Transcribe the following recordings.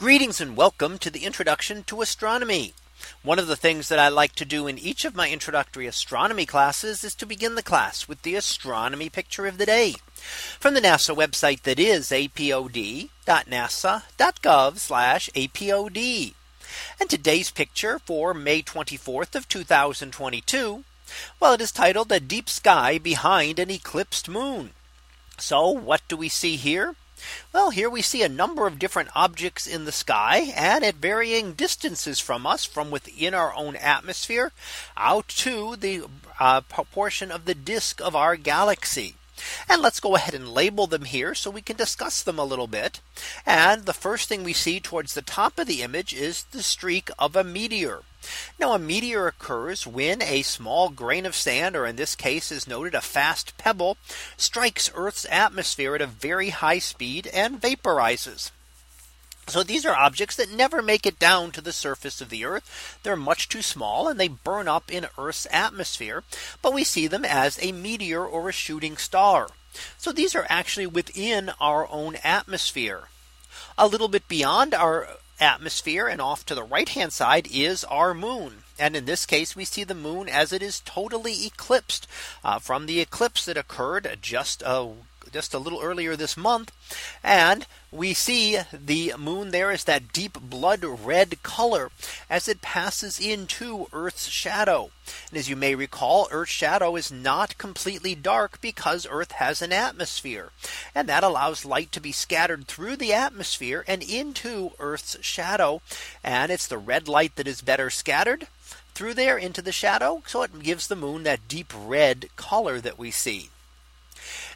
Greetings and welcome to the introduction to astronomy. One of the things that I like to do in each of my introductory astronomy classes is to begin the class with the astronomy picture of the day from the NASA website that is apod.nasa.gov apod. And today's picture for May 24th of 2022. Well, it is titled a deep sky behind an eclipsed moon. So what do we see here? Well, here we see a number of different objects in the sky and at varying distances from us from within our own atmosphere out to the uh, portion of the disk of our galaxy. And let's go ahead and label them here so we can discuss them a little bit. And the first thing we see towards the top of the image is the streak of a meteor. Now a meteor occurs when a small grain of sand or in this case is noted a fast pebble strikes Earth's atmosphere at a very high speed and vaporizes. So these are objects that never make it down to the surface of the Earth. They're much too small and they burn up in Earth's atmosphere. But we see them as a meteor or a shooting star. So these are actually within our own atmosphere. A little bit beyond our atmosphere and off to the right hand side is our moon. And in this case, we see the moon as it is totally eclipsed uh, from the eclipse that occurred just a just a little earlier this month. And we see the moon there is that deep blood red color as it passes into Earth's shadow. And as you may recall, Earth's shadow is not completely dark because Earth has an atmosphere. And that allows light to be scattered through the atmosphere and into Earth's shadow. And it's the red light that is better scattered through there into the shadow. So it gives the moon that deep red color that we see.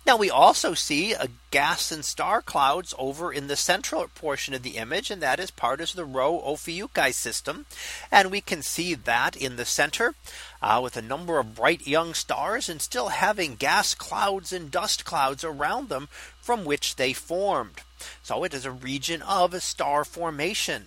Now we also see a gas and star clouds over in the central portion of the image and that is part of the Rho Ophiuchi system. And we can see that in the center uh, with a number of bright young stars and still having gas clouds and dust clouds around them from which they formed. So it is a region of star formation.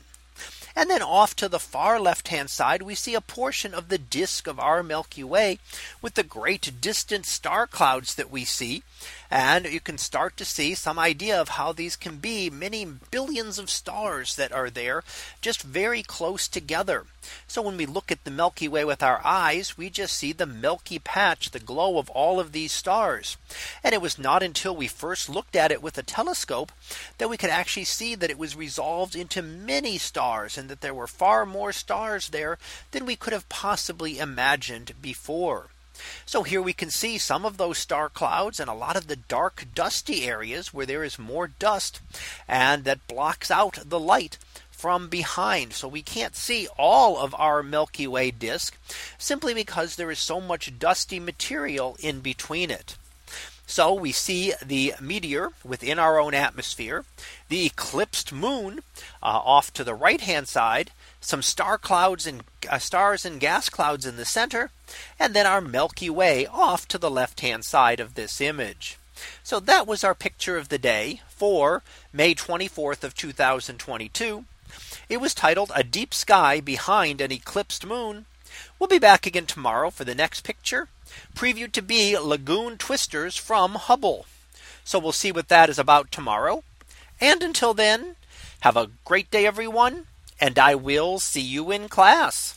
And then off to the far left hand side, we see a portion of the disk of our Milky Way with the great distant star clouds that we see. And you can start to see some idea of how these can be many billions of stars that are there just very close together. So when we look at the Milky Way with our eyes, we just see the milky patch, the glow of all of these stars. And it was not until we first looked at it with a telescope that we could actually see that it was resolved into many stars and that there were far more stars there than we could have possibly imagined before. So here we can see some of those star clouds and a lot of the dark dusty areas where there is more dust and that blocks out the light from behind. So we can't see all of our Milky Way disk simply because there is so much dusty material in between it. So we see the meteor within our own atmosphere, the eclipsed moon uh, off to the right hand side, some star clouds and uh, stars and gas clouds in the center, and then our Milky Way off to the left hand side of this image. So that was our picture of the day for May 24th of 2022. It was titled a deep sky behind an eclipsed moon. We'll be back again tomorrow for the next picture previewed to be lagoon twisters from Hubble. So we'll see what that is about tomorrow. And until then, have a great day, everyone, and I will see you in class.